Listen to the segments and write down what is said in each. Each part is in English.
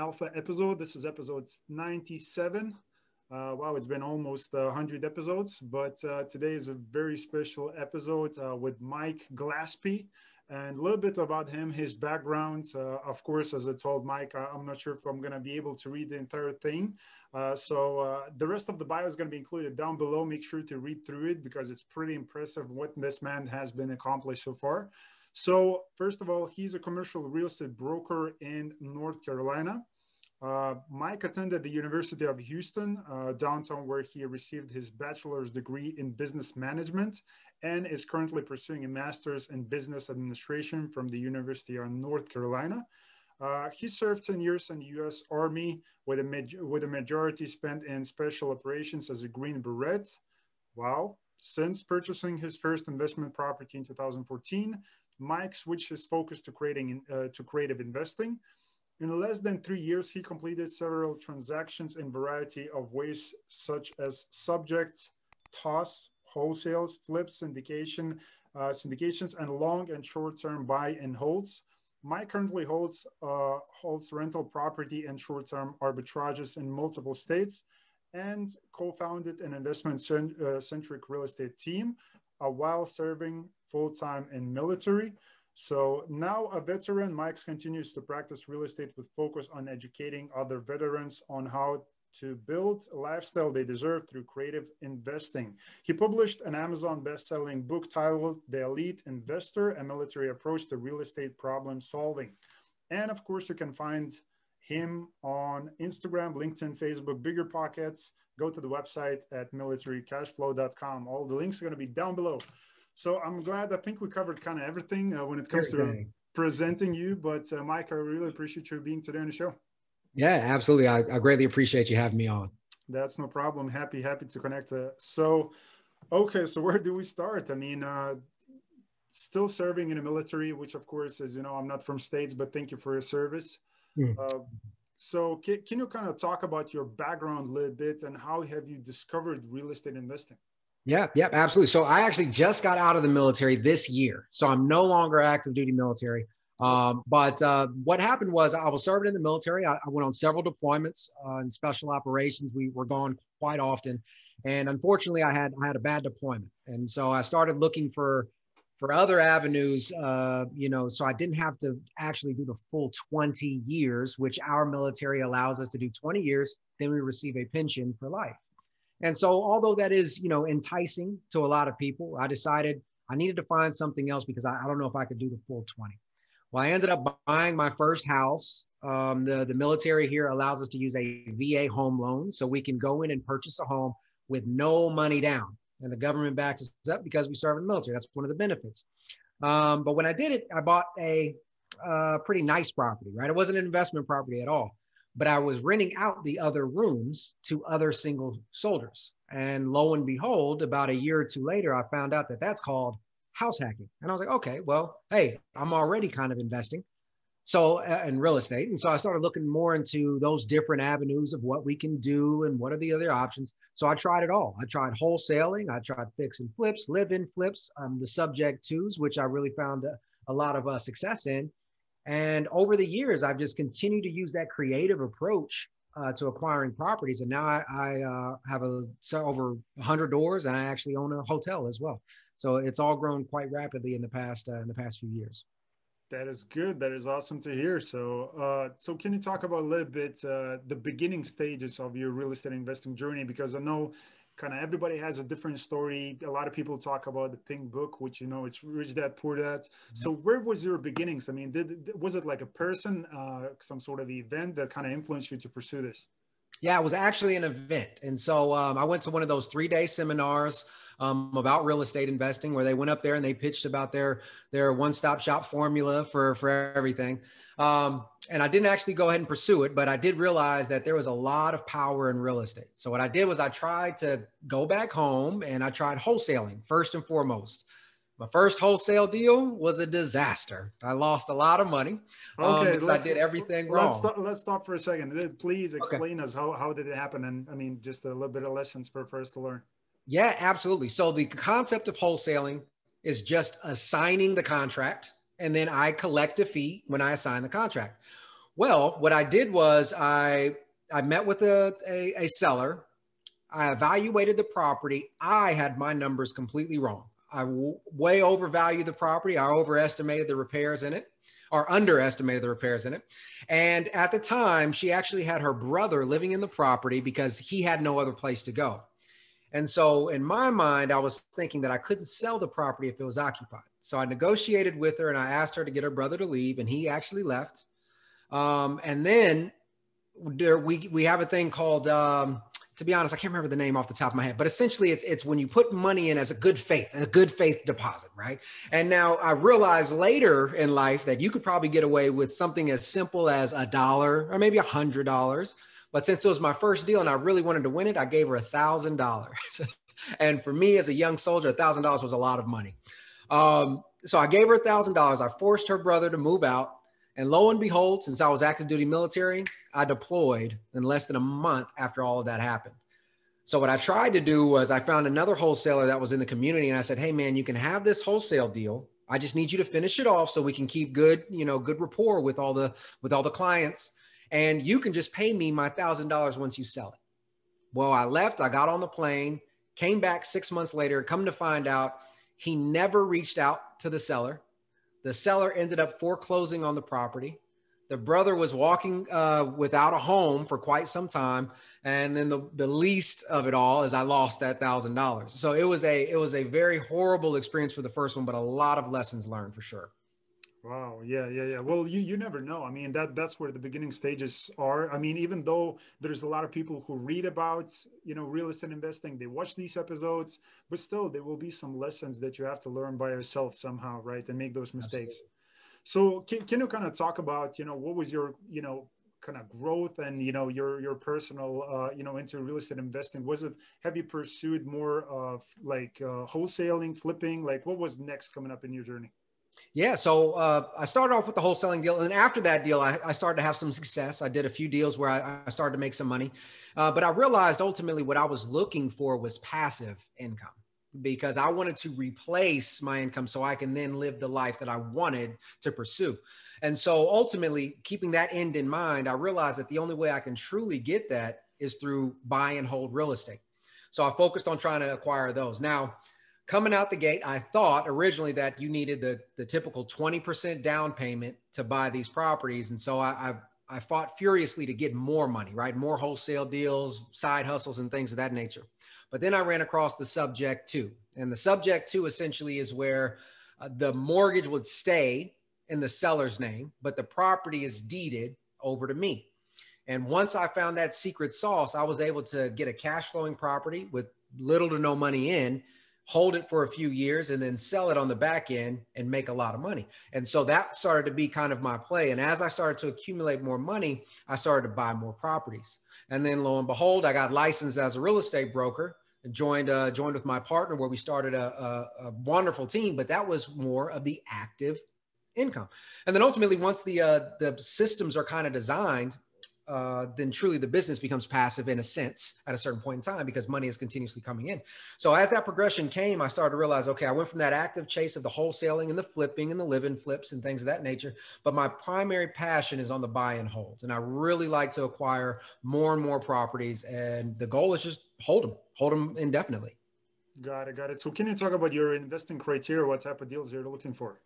Alpha episode. This is episode 97. Uh, wow, it's been almost uh, 100 episodes, but uh, today is a very special episode uh, with Mike Glaspie and a little bit about him, his background. Uh, of course, as I told Mike, I, am not sure if I'm going to be able to read the entire thing. Uh, so the rest of the bio is going to be included down below. Make sure to read through it because it's pretty impressive what this man has been accomplished so far. So first of all, he's a commercial real estate broker in North Carolina. Uh, Mike attended the University of Houston, uh, downtown, where he received his bachelor's degree in business management and is currently pursuing a master's in business administration from the University of North Carolina. Uh, he served 10 years in the U.S. Army with a, with a majority spent in special operations as a Green Beret. Wow. Since purchasing his first investment property in 2014, Mike switched his focus to creating uh, to creative investing. In less than three years, he completed several transactions in variety of ways, such as subjects, toss, wholesales, flips, syndication, uh, syndications, and long and short-term buy and holds. Mike currently holds uh, holds rental property and short-term arbitrages in multiple states, and co-founded an investment-centric uh, real estate team uh, while serving full-time in military. So now a veteran, Mike continues to practice real estate with focus on educating other veterans on how to build a lifestyle they deserve through creative investing. He published an Amazon best-selling book titled The Elite Investor, a military approach to real estate problem solving. And of course, you can find him on Instagram, LinkedIn, Facebook, Bigger Pockets. Go to the website at militarycashflow.com. All the links are going to be down below. So I'm glad. I think we covered kind of everything uh, when it comes to presenting you. But uh, Mike, I really appreciate you being today on the show. Yeah, absolutely. I, I greatly appreciate you having me on. That's no problem. Happy, happy to connect. Uh, so, okay, so where do we start? I mean, uh, still serving in the military, which of course, as you know, I'm not from states, but thank you for your service. Mm. Uh, so can, can you kind of talk about your background a little bit and how have you discovered real estate investing? Yeah, yeah, absolutely. So I actually just got out of the military this year. So I'm no longer active duty military. Um, but uh, what happened was I was serving in the military. I, I went on several deployments uh, in special operations. We were gone quite often, and unfortunately, I had I had a bad deployment, and so I started looking for for other avenues. Uh, you know, so I didn't have to actually do the full 20 years, which our military allows us to do 20 years. Then we receive a pension for life. And so, although that is, you know, enticing to a lot of people, I decided I needed to find something else because I, I don't know if I could do the full 20. Well, I ended up buying my first house. Um, the, the military here allows us to use a VA home loan. So we can go in and purchase a home with no money down. And the government backs us up because we serve in the military. That's one of the benefits. Um, but when I did it, I bought a uh, pretty nice property, right? It wasn't an investment property at all but I was renting out the other rooms to other single soldiers. And lo and behold, about a year or two later, I found out that that's called house hacking. And I was like, okay, well, hey, I'm already kind of investing. So, in real estate. And so I started looking more into those different avenues of what we can do and what are the other options. So I tried it all. I tried wholesaling, I tried fix and flips, live in flips, um, the subject twos, which I really found a, a lot of uh, success in. And over the years, I've just continued to use that creative approach uh, to acquiring properties. And now I, I uh, have a so over 100 doors, and I actually own a hotel as well. So it's all grown quite rapidly in the past uh, in the past few years. That is good. That is awesome to hear. So, uh, so can you talk about a little bit uh, the beginning stages of your real estate investing journey? Because I know kind of everybody has a different story. A lot of people talk about the Pink Book, which you know it's Rich Dad Poor Dad. Mm-hmm. So where was your beginnings? I mean, did was it like a person, uh, some sort of event that kind of influenced you to pursue this? Yeah, it was actually an event, and so um, I went to one of those three day seminars um, about real estate investing, where they went up there and they pitched about their their one stop shop formula for for everything. Um, and I didn't actually go ahead and pursue it, but I did realize that there was a lot of power in real estate. So what I did was I tried to go back home and I tried wholesaling first and foremost. My first wholesale deal was a disaster. I lost a lot of money um, okay, because I did everything wrong. Let's stop, let's stop for a second. Please explain okay. us how, how did it happen? And I mean, just a little bit of lessons for, for us to learn. Yeah, absolutely. So the concept of wholesaling is just assigning the contract and then I collect a fee when I assign the contract. Well, what I did was I I met with a, a, a seller. I evaluated the property. I had my numbers completely wrong. I way overvalued the property. I overestimated the repairs in it or underestimated the repairs in it. And at the time, she actually had her brother living in the property because he had no other place to go. And so in my mind, I was thinking that I couldn't sell the property if it was occupied. So I negotiated with her and I asked her to get her brother to leave, and he actually left. Um, and then there, we we have a thing called um, to be honest, I can't remember the name off the top of my head, but essentially it's it's when you put money in as a good faith, a good faith deposit, right? And now I realized later in life that you could probably get away with something as simple as a dollar or maybe a hundred dollars. But since it was my first deal and I really wanted to win it, I gave her a thousand dollars. And for me as a young soldier, a thousand dollars was a lot of money. Um, so I gave her a thousand dollars. I forced her brother to move out. And lo and behold, since I was active duty military, I deployed in less than a month after all of that happened. So what I tried to do was I found another wholesaler that was in the community and I said, "Hey man, you can have this wholesale deal. I just need you to finish it off so we can keep good, you know, good rapport with all the with all the clients and you can just pay me my $1000 once you sell it." Well, I left, I got on the plane, came back 6 months later, come to find out he never reached out to the seller the seller ended up foreclosing on the property. The brother was walking uh, without a home for quite some time, and then the, the least of it all is I lost that thousand dollars. So it was a it was a very horrible experience for the first one, but a lot of lessons learned for sure. Wow. Yeah. Yeah. Yeah. Well, you you never know. I mean, that that's where the beginning stages are. I mean, even though there's a lot of people who read about you know real estate investing, they watch these episodes, but still there will be some lessons that you have to learn by yourself somehow, right? And make those mistakes. Absolutely. So can, can you kind of talk about you know what was your you know kind of growth and you know your your personal uh, you know into real estate investing was it have you pursued more of like uh, wholesaling flipping like what was next coming up in your journey yeah, so uh, I started off with the wholesaling deal, and after that deal, I, I, started to have some success. I did a few deals where I, I started to make some money, uh, but I realized ultimately what I was looking for was passive income because I wanted to replace my income so I can then live the life that I wanted to pursue. And so ultimately, keeping that end in mind, I realized that the only way I can truly get that is through buy and hold real estate. So I focused on trying to acquire those. Now, coming out the gate, I thought originally that you needed the, the typical 20% down payment to buy these properties. And so I, I, I fought furiously to get more money, right? More wholesale deals, side hustles, and things of that nature. But then I ran across the subject two. And the subject two essentially is where uh, the mortgage would stay in the seller's name, but the property is deeded over to me. And once I found that secret sauce, I was able to get a cash flowing property with little to no money in hold it for a few years and then sell it on the back end and make a lot of money. And so that started to be kind of my play. And as I started to accumulate more money, I started to buy more properties. And then lo and behold, I got licensed as a real estate broker and joined uh, joined with my partner where we started a, a, a wonderful team. But that was more of the active income. And then ultimately, once the uh, the systems are kind of designed, uh, then truly the business becomes passive in a sense at a certain point in time because money is continuously coming in. So as that progression came, I started to realize, okay, I went from that active chase of the wholesaling and the flipping and the live in flips and things of that nature. But my primary passion is on the buy and hold. And I really like to acquire more and more properties. And the goal is just hold them, hold them indefinitely. Got it. Got it. So can you talk about your investing criteria? What type of deals you're looking for?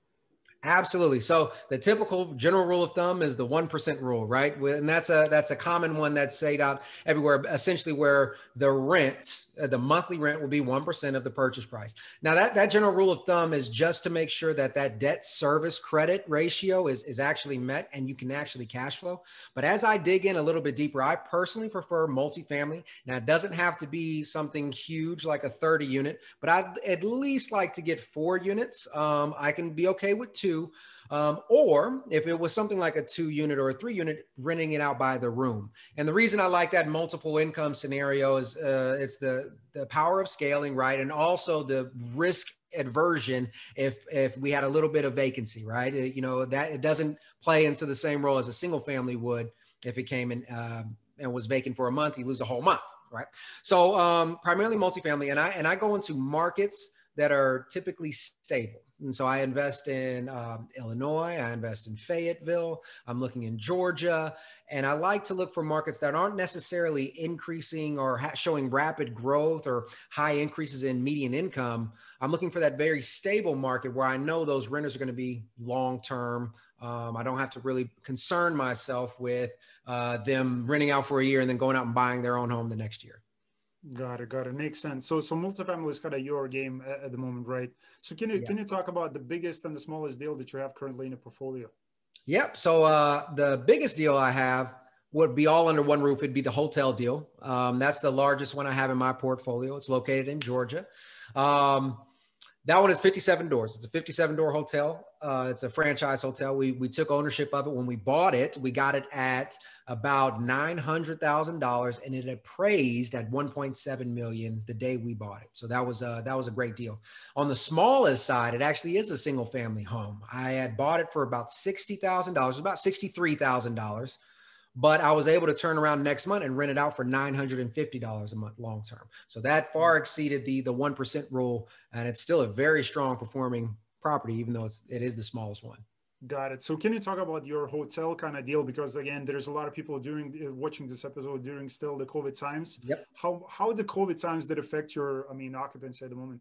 Absolutely. So the typical general rule of thumb is the one percent rule, right? And that's a that's a common one that's said out everywhere. Essentially, where the rent uh, the monthly rent will be 1% of the purchase price. Now that, that general rule of thumb is just to make sure that that debt service credit ratio is, is actually met and you can actually cash flow. But as I dig in a little bit deeper, I personally prefer multifamily. Now it doesn't have to be something huge like a 30 unit, but I'd at least like to get four units. Um, I can be okay with two. Um, or if it was something like a two unit or a three unit, renting it out by the room. And the reason I like that multiple income scenario is uh, it's the the power of scaling, right, and also the risk aversion if if we had a little bit of vacancy, right? It, you know that it doesn't play into the same role as a single family would if it came in um, and was vacant for a month, you lose a whole month, right? So um, primarily multifamily, and I and I go into markets that are typically stable. And so I invest in um, Illinois, I invest in Fayetteville, I'm looking in Georgia, and I like to look for markets that aren't necessarily increasing or ha- showing rapid growth or high increases in median income. I'm looking for that very stable market where I know those renters are going to be long term. Um, I don't have to really concern myself with uh, them renting out for a year and then going out and buying their own home the next year. Got it. Got it. Makes sense. So, so multifamily is kind of your game at, the moment, right? So, can you yeah. can you talk about the biggest and the smallest deal that you have currently in the portfolio? Yep. So, uh, the biggest deal I have would be all under one roof. It'd be the hotel deal. Um, that's the largest one I have in my portfolio. It's located in Georgia. Um, that one is 57 doors. It's a 57 door hotel. Uh, it's a franchise hotel. We we took ownership of it when we bought it. We got it at about nine hundred thousand dollars, and it appraised at 1.7 million the day we bought it. So that was a that was a great deal. On the smallest side, it actually is a single family home. I had bought it for about sixty thousand dollars, about sixty three thousand dollars but I was able to turn around next month and rent it out for $950 a month long term. So that far exceeded the the 1% rule and it's still a very strong performing property even though it's it is the smallest one. Got it. So can you talk about your hotel kind of deal because again there's a lot of people during uh, watching this episode during still the COVID times. Yep. How how the COVID times did affect your I mean occupancy at the moment?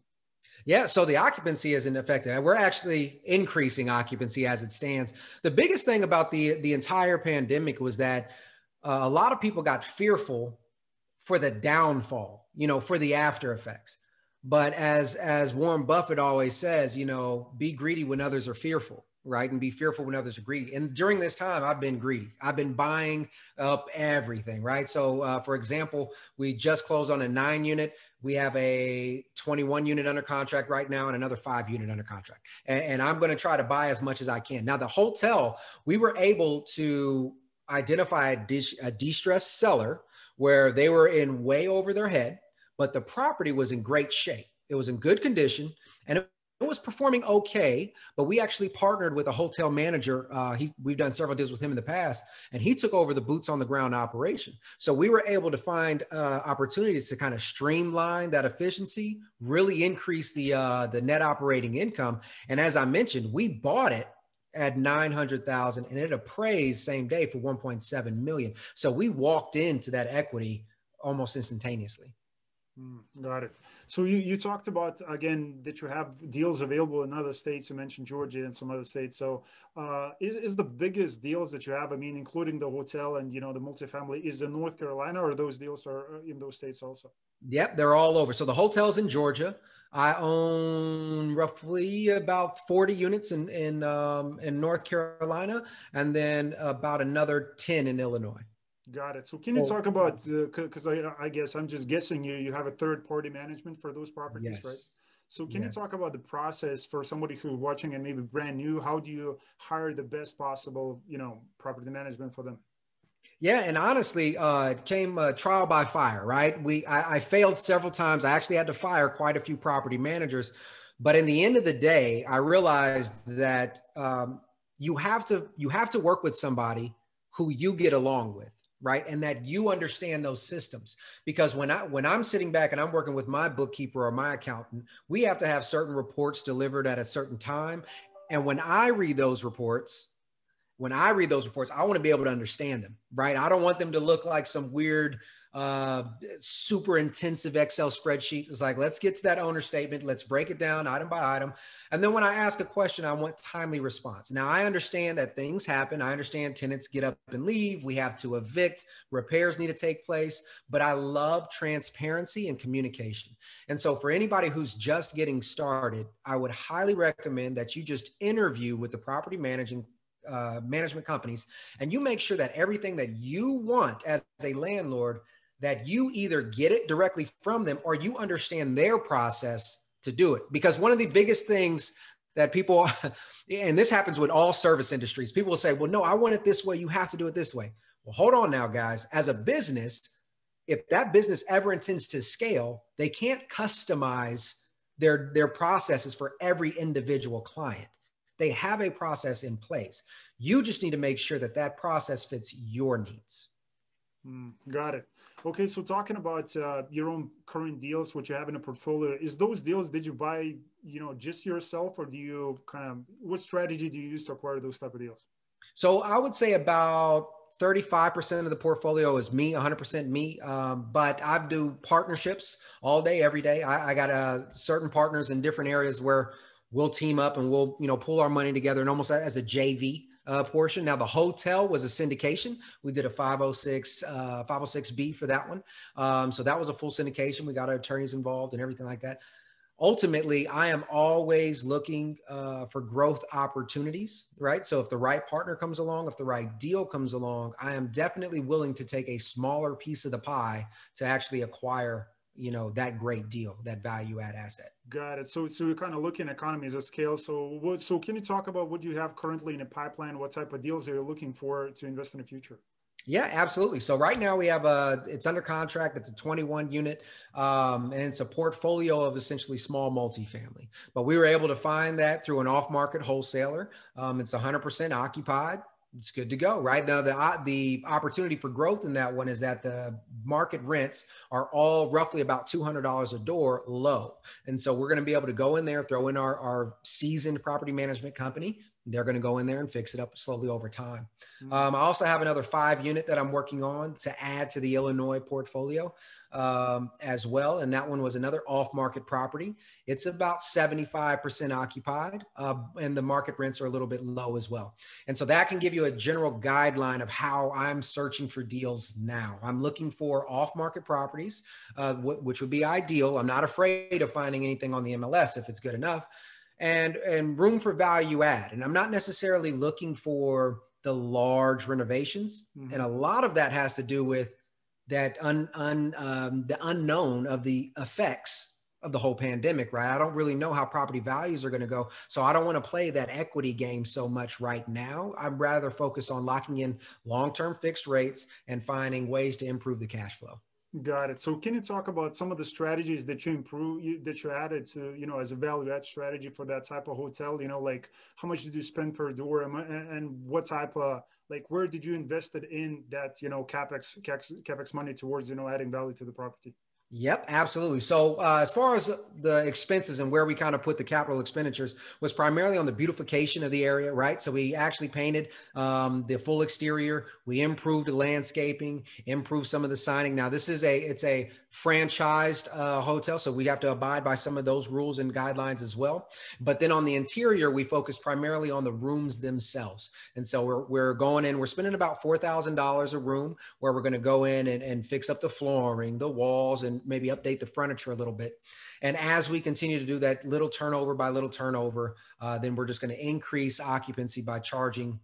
Yeah, so the occupancy isn't affected. We're actually increasing occupancy as it stands. The biggest thing about the the entire pandemic was that uh, a lot of people got fearful for the downfall, you know, for the after effects. But as as Warren Buffett always says, you know, be greedy when others are fearful right? And be fearful when others are greedy. And during this time, I've been greedy. I've been buying up everything, right? So, uh, for example, we just closed on a nine unit. We have a 21 unit under contract right now and another five unit under contract. And, and I'm going to try to buy as much as I can. Now, the hotel, we were able to identify a, dis- a distressed seller where they were in way over their head, but the property was in great shape. It was in good condition and it was performing okay, but we actually partnered with a hotel manager. Uh, we've done several deals with him in the past, and he took over the boots on the ground operation. So we were able to find uh, opportunities to kind of streamline that efficiency, really increase the uh, the net operating income. And as I mentioned, we bought it at 900,000 and it appraised same day for 1.7 million. So we walked into that equity almost instantaneously. Mm, got it. So you, you talked about again that you have deals available in other states. You mentioned Georgia and some other states. So uh, is, is the biggest deals that you have? I mean, including the hotel and you know the multifamily, is in North Carolina, or those deals are in those states also? Yep, they're all over. So the hotel's in Georgia. I own roughly about 40 units in in um, in North Carolina, and then about another 10 in Illinois. Got it. So can you talk about because uh, I, I guess I'm just guessing you you have a third party management for those properties, yes. right? So can yes. you talk about the process for somebody who's watching and maybe brand new? How do you hire the best possible you know property management for them? Yeah, and honestly, uh, it came uh, trial by fire, right? We I, I failed several times. I actually had to fire quite a few property managers, but in the end of the day, I realized that um, you have to you have to work with somebody who you get along with right? And that you understand those systems. Because when i when i'm sitting back and i'm working with my bookkeeper or my accountant we have to have certain reports delivered at a certain time. And when i read those reports when i read those reports i want to be able to understand them right? I don't want them to look like some weird uh, super intensive Excel spreadsheet. It's like, let's get to that owner statement. Let's break it down item by item. And then when I ask a question, I want timely response. Now, I understand that things happen. I understand tenants get up and leave. We have to evict, repairs need to take place. But I love transparency and communication. And so, for anybody who's just getting started, I would highly recommend that you just interview with the property managing uh, management companies and you make sure that everything that you want as a landlord that you either get it directly from them or you understand their process to do it. Because one of the biggest things that people, and this happens with all service industries, people will say, well, no, I want it this way. You have to do it this way. Well, hold on now, guys. As a business, if that business ever intends to scale, they can't customize their, their processes for every individual client. They have a process in place. You just need to make sure that that process fits your needs. Mm, got it. Okay, so talking about uh, your own current deals, what you have in a portfolio, is those deals did you buy, you know, just yourself, or do you kind of what strategy do you use to acquire those type of deals? So I would say about 35% of the portfolio is me, 100% me. Um, but I do partnerships all day, every day. I, I got uh, certain partners in different areas where we'll team up and we'll, you know, pull our money together and almost as a JV uh, portion. Now the hotel was a syndication. We did a 506, uh, 506B for that one. Um, so that was a full syndication. We got our attorneys involved and everything like that ultimately i am always looking uh, for growth opportunities right so if the right partner comes along if the right deal comes along i am definitely willing to take a smaller piece of the pie to actually acquire you know that great deal that value add asset got it so so you're kind of looking at economies of scale so what so can you talk about what you have currently in the pipeline what type of deals are you looking for to invest in the future yeah, absolutely. So right now we have a, it's under contract. It's a 21 unit, um, and it's a portfolio of essentially small multifamily. But we were able to find that through an off-market wholesaler. Um, it's 100% occupied. It's good to go, right? Now the uh, the opportunity for growth in that one is that the market rents are all roughly about two hundred dollars a door low, and so we're going to be able to go in there, throw in our our seasoned property management company, they're going to go in there and fix it up slowly over time. Mm-hmm. Um, I also have another five unit that I'm working on to add to the Illinois portfolio um, as well. And that one was another off market property. It's about 75% occupied, uh, and the market rents are a little bit low as well. And so that can give you a general guideline of how I'm searching for deals now. I'm looking for off market properties, uh, w- which would be ideal. I'm not afraid of finding anything on the MLS if it's good enough and and room for value add. And I'm not necessarily looking for the large renovations, mm-hmm. and a lot of that has to do with that un, un um, the unknown of the effects of the whole pandemic, right? I don't really know how property values are going to go. So I don't want to play that equity game so much right now. I'm rather focused on locking in long term fixed rates and finding ways to improve the cash flow. Got it. So can you talk about some of the strategies that you improve that you added to, you know, as a value add strategy for that type of hotel, you know, like how much did you spend per door and, what type of, like, where did you invest it in that, you know, capex CapEx, CapEx money towards, you know, adding value to the property? Yep, absolutely. So, uh, as far as the expenses and where we kind of put the capital expenditures was primarily on the beautification of the area, right? So, we actually painted um, the full exterior. We improved the landscaping, improved some of the signing. Now, this is a it's a franchised uh, hotel, so we have to abide by some of those rules and guidelines as well. But then on the interior, we focus primarily on the rooms themselves, and so we're we're going in. We're spending about four thousand dollars a room, where we're going to go in and, and fix up the flooring, the walls, and maybe update the furniture a little bit. And as we continue to do that little turnover by little turnover, uh, then we're just going to increase occupancy by charging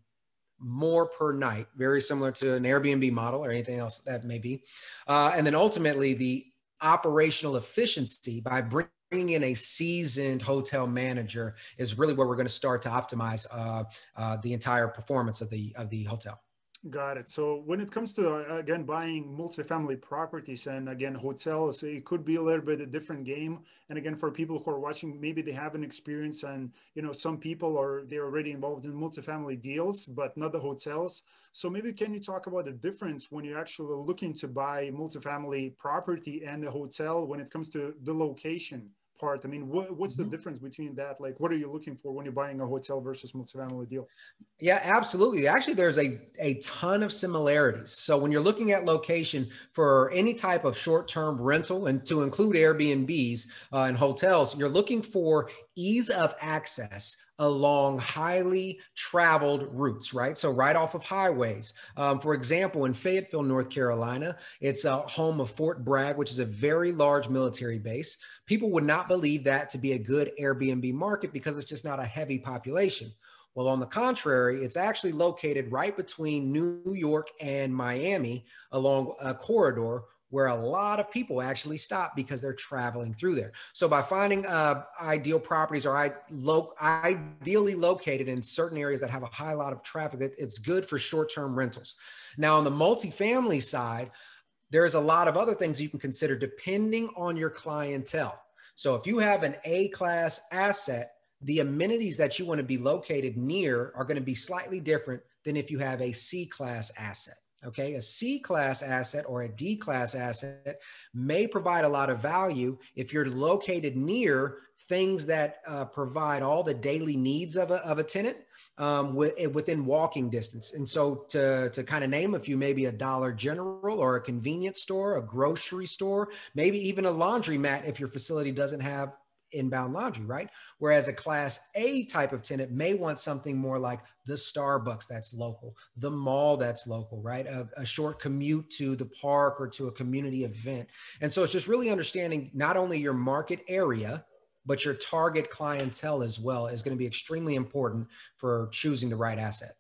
more per night, very similar to an Airbnb model or anything else that may be. Uh, and then ultimately, the operational efficiency by bringing in a seasoned hotel manager is really where we're going to start to optimize uh, uh, the entire performance of the of the hotel. Got it. So when it comes to uh, again buying multifamily properties and again hotels, it could be a little bit a different game. And again, for people who are watching, maybe they have an experience, and you know some people are they're already involved in multifamily deals, but not the hotels. So maybe can you talk about the difference when you're actually looking to buy multifamily property and the hotel when it comes to the location? Part? I mean, what, what's mm-hmm. the difference between that? Like, what are you looking for when you're buying a hotel versus multifamily deal? Yeah, absolutely. Actually, there's a, a ton of similarities. So when you're looking at location for any type of short-term rental and to include Airbnbs uh, and hotels, you're looking for ease of access along highly traveled routes, right? So, right off of highways. Um, for example, in Fayetteville, North Carolina, it's a home of Fort Bragg, which is a very large military base. People would not believe that to be a good Airbnb market because it's just not a heavy population. Well, on the contrary, it's actually located right between New York and Miami along a corridor where a lot of people actually stop because they're traveling through there. So by finding uh, ideal properties or I, lo- ideally located in certain areas that have a high lot of traffic, it, it's good for short-term rentals. Now on the multifamily side, there's a lot of other things you can consider depending on your clientele. So if you have an A-class asset, the amenities that you want to be located near are going to be slightly different than if you have a C-class asset. Okay, a C class asset or a D class asset may provide a lot of value if you're located near things that uh, provide all the daily needs of a, of a tenant um, within walking distance. And so, to, to kind of name a few, maybe a Dollar General or a convenience store, a grocery store, maybe even a laundromat if your facility doesn't have inbound laundry, right? Whereas a class A type of tenant may want something more like the Starbucks that's local, the mall that's local, right? A, a, short commute to the park or to a community event. And so it's just really understanding not only your market area, but your target clientele as well is going to be extremely important for choosing the right asset.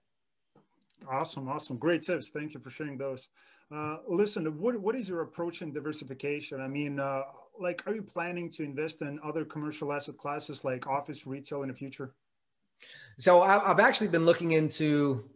Awesome, awesome. Great tips. Thank you for sharing those. Uh, listen, what, what is your approach in diversification? I mean, uh, like, are you planning to invest in other commercial asset classes like office retail in the future? So I've actually been looking into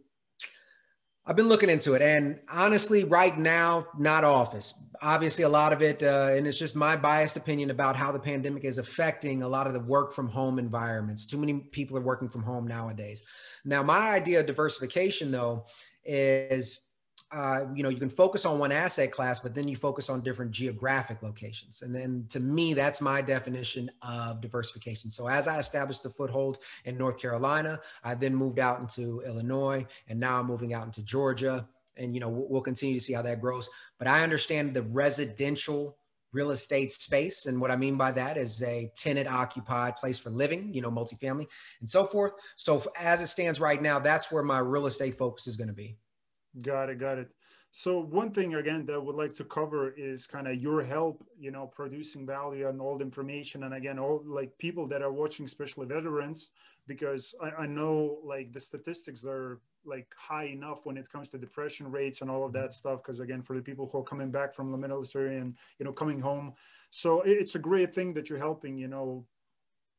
I've been looking into it, and honestly, right now, not office. Obviously, a lot of it, uh, and it's just my biased opinion about how the pandemic is affecting a lot of the work from home environments. Too many people are working from home nowadays. Now, my idea of diversification, though, is uh, you know, you can focus on one asset class, but then you focus on different geographic locations. And then to me, that's my definition of diversification. So as I established the foothold in North Carolina, I then moved out into Illinois, and now I'm moving out into Georgia. And you know, we'll, continue to see how that grows. But I understand the residential real estate space. And what I mean by that is a tenant occupied place for living, you know, multifamily and so forth. So as it stands right now, that's where my real estate focus is going to be. Got it, got it. So one thing again that I would like to cover is kind of your help, you know, producing value and all the information. And again, all like people that are watching, especially veterans, because I, I know like the statistics are like high enough when it comes to depression rates and all of that stuff. Because again, for the people who are coming back from the military and you know coming home, so it's a great thing that you're helping, you know,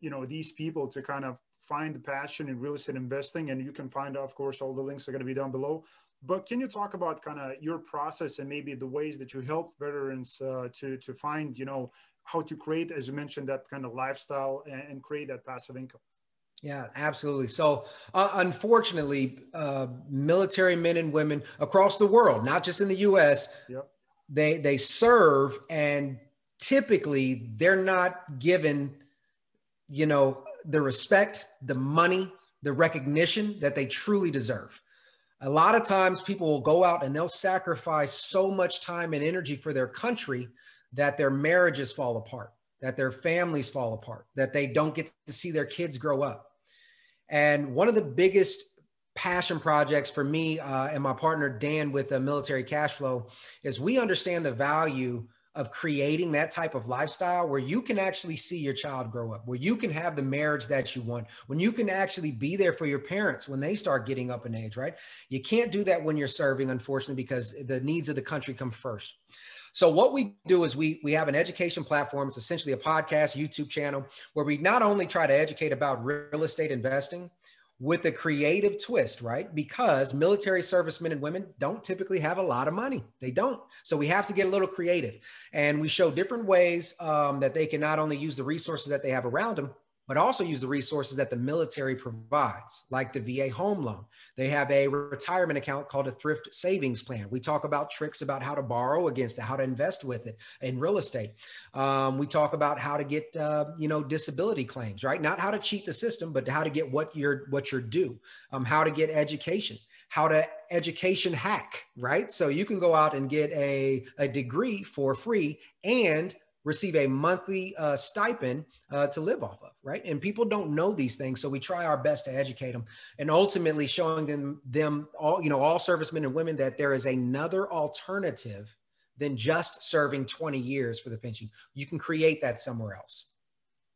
you know these people to kind of find the passion in real estate investing and you can find of course all the links are going to be down below but can you talk about kind of your process and maybe the ways that you help veterans uh, to to find you know how to create, as you mentioned, that kind of lifestyle and, and create that passive income? Yeah, absolutely. So, uh, unfortunately, uh, military men and women across the world, not just in the U.S., yep. they they serve, and typically they're not given, you know, the respect, the money, the recognition that they truly deserve a lot of times people will go out and they'll sacrifice so much time and energy for their country that their marriages fall apart, that their families fall apart, that they don't get to see their kids grow up. And one of the biggest passion projects for me uh, and my partner Dan with the military cash flow is we understand the value of creating that type of lifestyle where you can actually see your child grow up, where you can have the marriage that you want, when you can actually be there for your parents when they start getting up in age, right? You can't do that when you're serving, unfortunately, because the needs of the country come first. So what we do is we we have an education platform. It's essentially a podcast, YouTube channel where we not only try to educate about real estate investing, with a creative twist, right? Because military servicemen and women don't typically have a lot of money. They don't. So we have to get a little creative. And we show different ways um, that they can not only use the resources that they have around them, but also use the resources that the military provides, like the VA home loan. They have a retirement account called a thrift savings plan. We talk about tricks about how to borrow against it, how to invest with it in real estate. Um, we talk about how to get, uh, you know, disability claims, right? Not how to cheat the system, but how to get what you're what you're due. Um, how to get education how to education hack, right? So you can go out and get a, a degree for free and receive a monthly uh, stipend uh, to live off of, right? And people don't know these things, so we try our best to educate them, and ultimately showing them them all, you know, all servicemen and women that there is another alternative than just serving 20 years for the pension. You can create that somewhere else.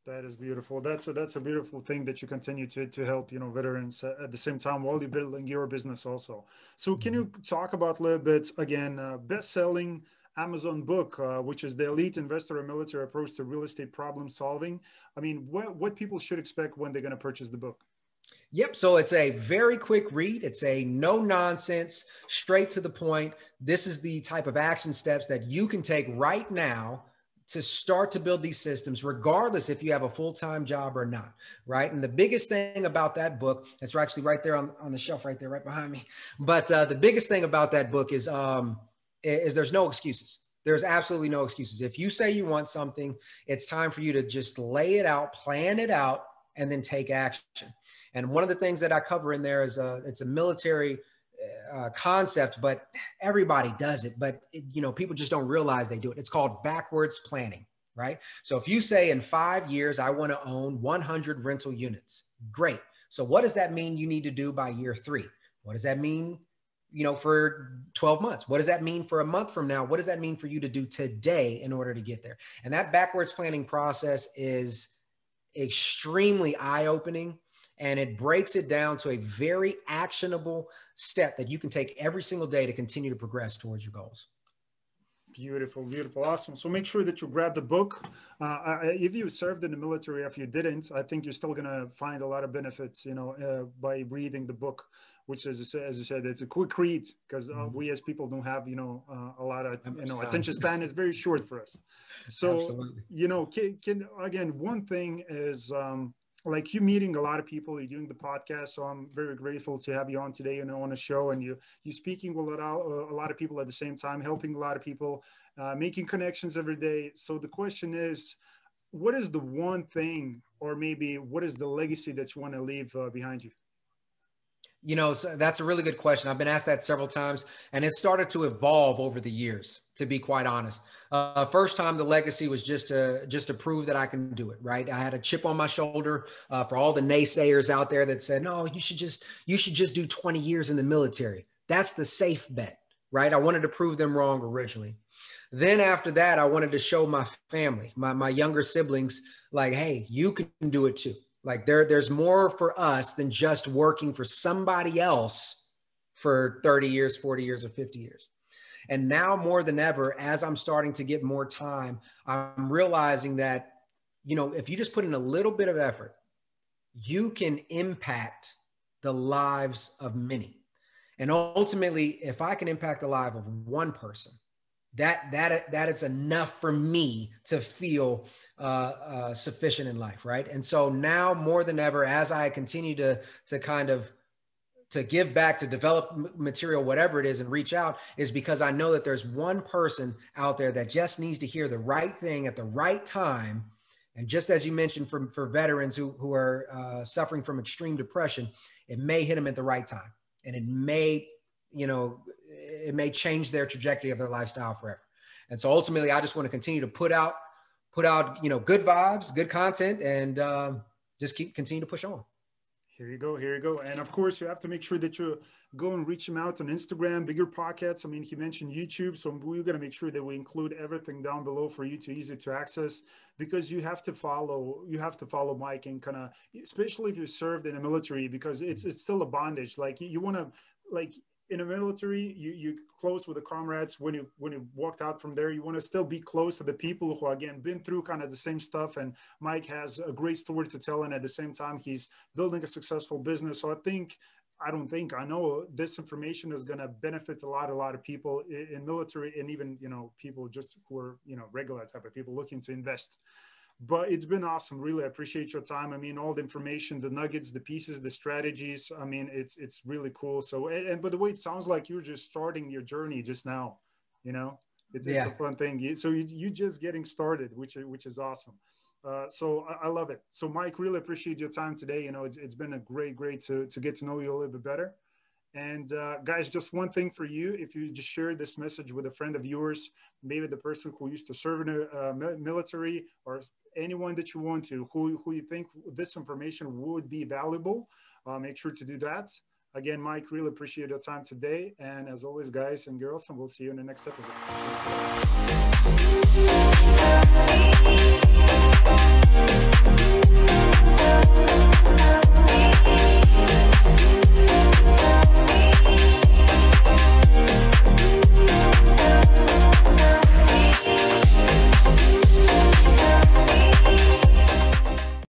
That is beautiful. That's a that's a beautiful thing that you continue to to help you know veterans uh, at the same time while you're building your business also. So can mm-hmm. you talk about a little bit again uh, best selling Amazon book, uh, which is the elite investor and military approach to real estate problem solving. I mean, what, what people should expect when they're going to purchase the book? Yep. So it's a very quick read. It's a no nonsense, straight to the point. This is the type of action steps that you can take right now to start to build these systems, regardless if you have a full time job or not, right? And the biggest thing about that book, that's actually right there on, on the shelf, right there, right behind me. But uh, the biggest thing about that book is um, is there's no excuses. There's absolutely no excuses. If you say you want something, it's time for you to just lay it out, plan it out, and then take action. And one of the things that I cover in there is a, it's a military uh, concept, but everybody does it. But it, you know, people just don't realize they do it. It's called backwards planning, right? So if you say in five years I want to own 100 rental units, great. So what does that mean you need to do by year three? What does that mean? You know, for 12 months. What does that mean for a month from now? What does that mean for you to do today in order to get there? And that backwards planning process is extremely eye opening and it breaks it down to a very actionable step that you can take every single day to continue to progress towards your goals. Beautiful, beautiful, awesome. So make sure that you grab the book. Uh, if you served in the military, if you didn't, I think you're still gonna find a lot of benefits, you know, uh, by reading the book. Which, as I as I said, it's a quick read because uh, mm-hmm. we as people don't have, you know, uh, a lot of, you know, attention span is very short for us. So, Absolutely. you know, can, can again, one thing is. Um, like you meeting a lot of people you're doing the podcast so i'm very grateful to have you on today and on a show and you you speaking with a lot, a lot of people at the same time helping a lot of people uh, making connections every day so the question is what is the one thing or maybe what is the legacy that you want to leave uh, behind you you know, so that's a really good question. I've been asked that several times, and it started to evolve over the years. To be quite honest, uh, first time the legacy was just to just to prove that I can do it. Right, I had a chip on my shoulder uh, for all the naysayers out there that said, "No, you should just you should just do 20 years in the military." That's the safe bet, right? I wanted to prove them wrong originally. Then after that, I wanted to show my family, my my younger siblings, like, "Hey, you can do it too." Like there, there's more for us than just working for somebody else for 30 years, 40 years, or 50 years. And now more than ever, as I'm starting to get more time, I'm realizing that, you know, if you just put in a little bit of effort, you can impact the lives of many. And ultimately, if I can impact the life of one person, that that that is enough for me to feel uh, uh, sufficient in life right? And so now more than ever as i continue to to kind of to give back to develop material whatever it is and reach out is because i know that there's one person out there that just needs to hear the right thing at the right time. And just as you mentioned for, for veterans who, who are uh, suffering from extreme depression it may hit them at the right time. And it may you know it may change their trajectory of their lifestyle forever. And so ultimately, I just want to continue to put out, put out, you know, good vibes, good content, and uh, just keep continue to push on. Here you go. Here you go. And of course, you have to make sure that you go and reach him out on Instagram, bigger pockets. I mean, he mentioned YouTube, so we're going to make sure that we include everything down below for you to easy to access because you have to follow. You have to follow Mike and kind of, especially if you served in the military, because it's it's still a bondage. Like you want to like in the military you you close with the comrades. When you when you walked out from there you want to still be close to the people who again been through kind of the same stuff. And mike has a great story to tell. And at the same time he's building a successful business. So i think i don't think i know this information is going to benefit a lot a lot of people in, in military and even you know people just who are you know regular type of people looking to invest but it's been awesome really. Appreciate your time. I mean all the information the nuggets the pieces the strategies i mean it's it's really cool. So and, and by the way it sounds like you're just starting your journey just now you know? It's, yeah. it's a fun thing. So you, you're just getting started which which is awesome. Uh, so I, I, love it. So mike really appreciate your time today. You know it's, it's been a great great to, to get to know you a little bit better and uh, guys, just one thing for you: if you just share this message with a friend of yours, maybe the person who used to serve in the uh, military, or anyone that you want to, who who you think this information would be valuable, uh, make sure to do that. Again, Mike, really appreciate your time today, and as always, guys and girls, and we'll see you in the next episode.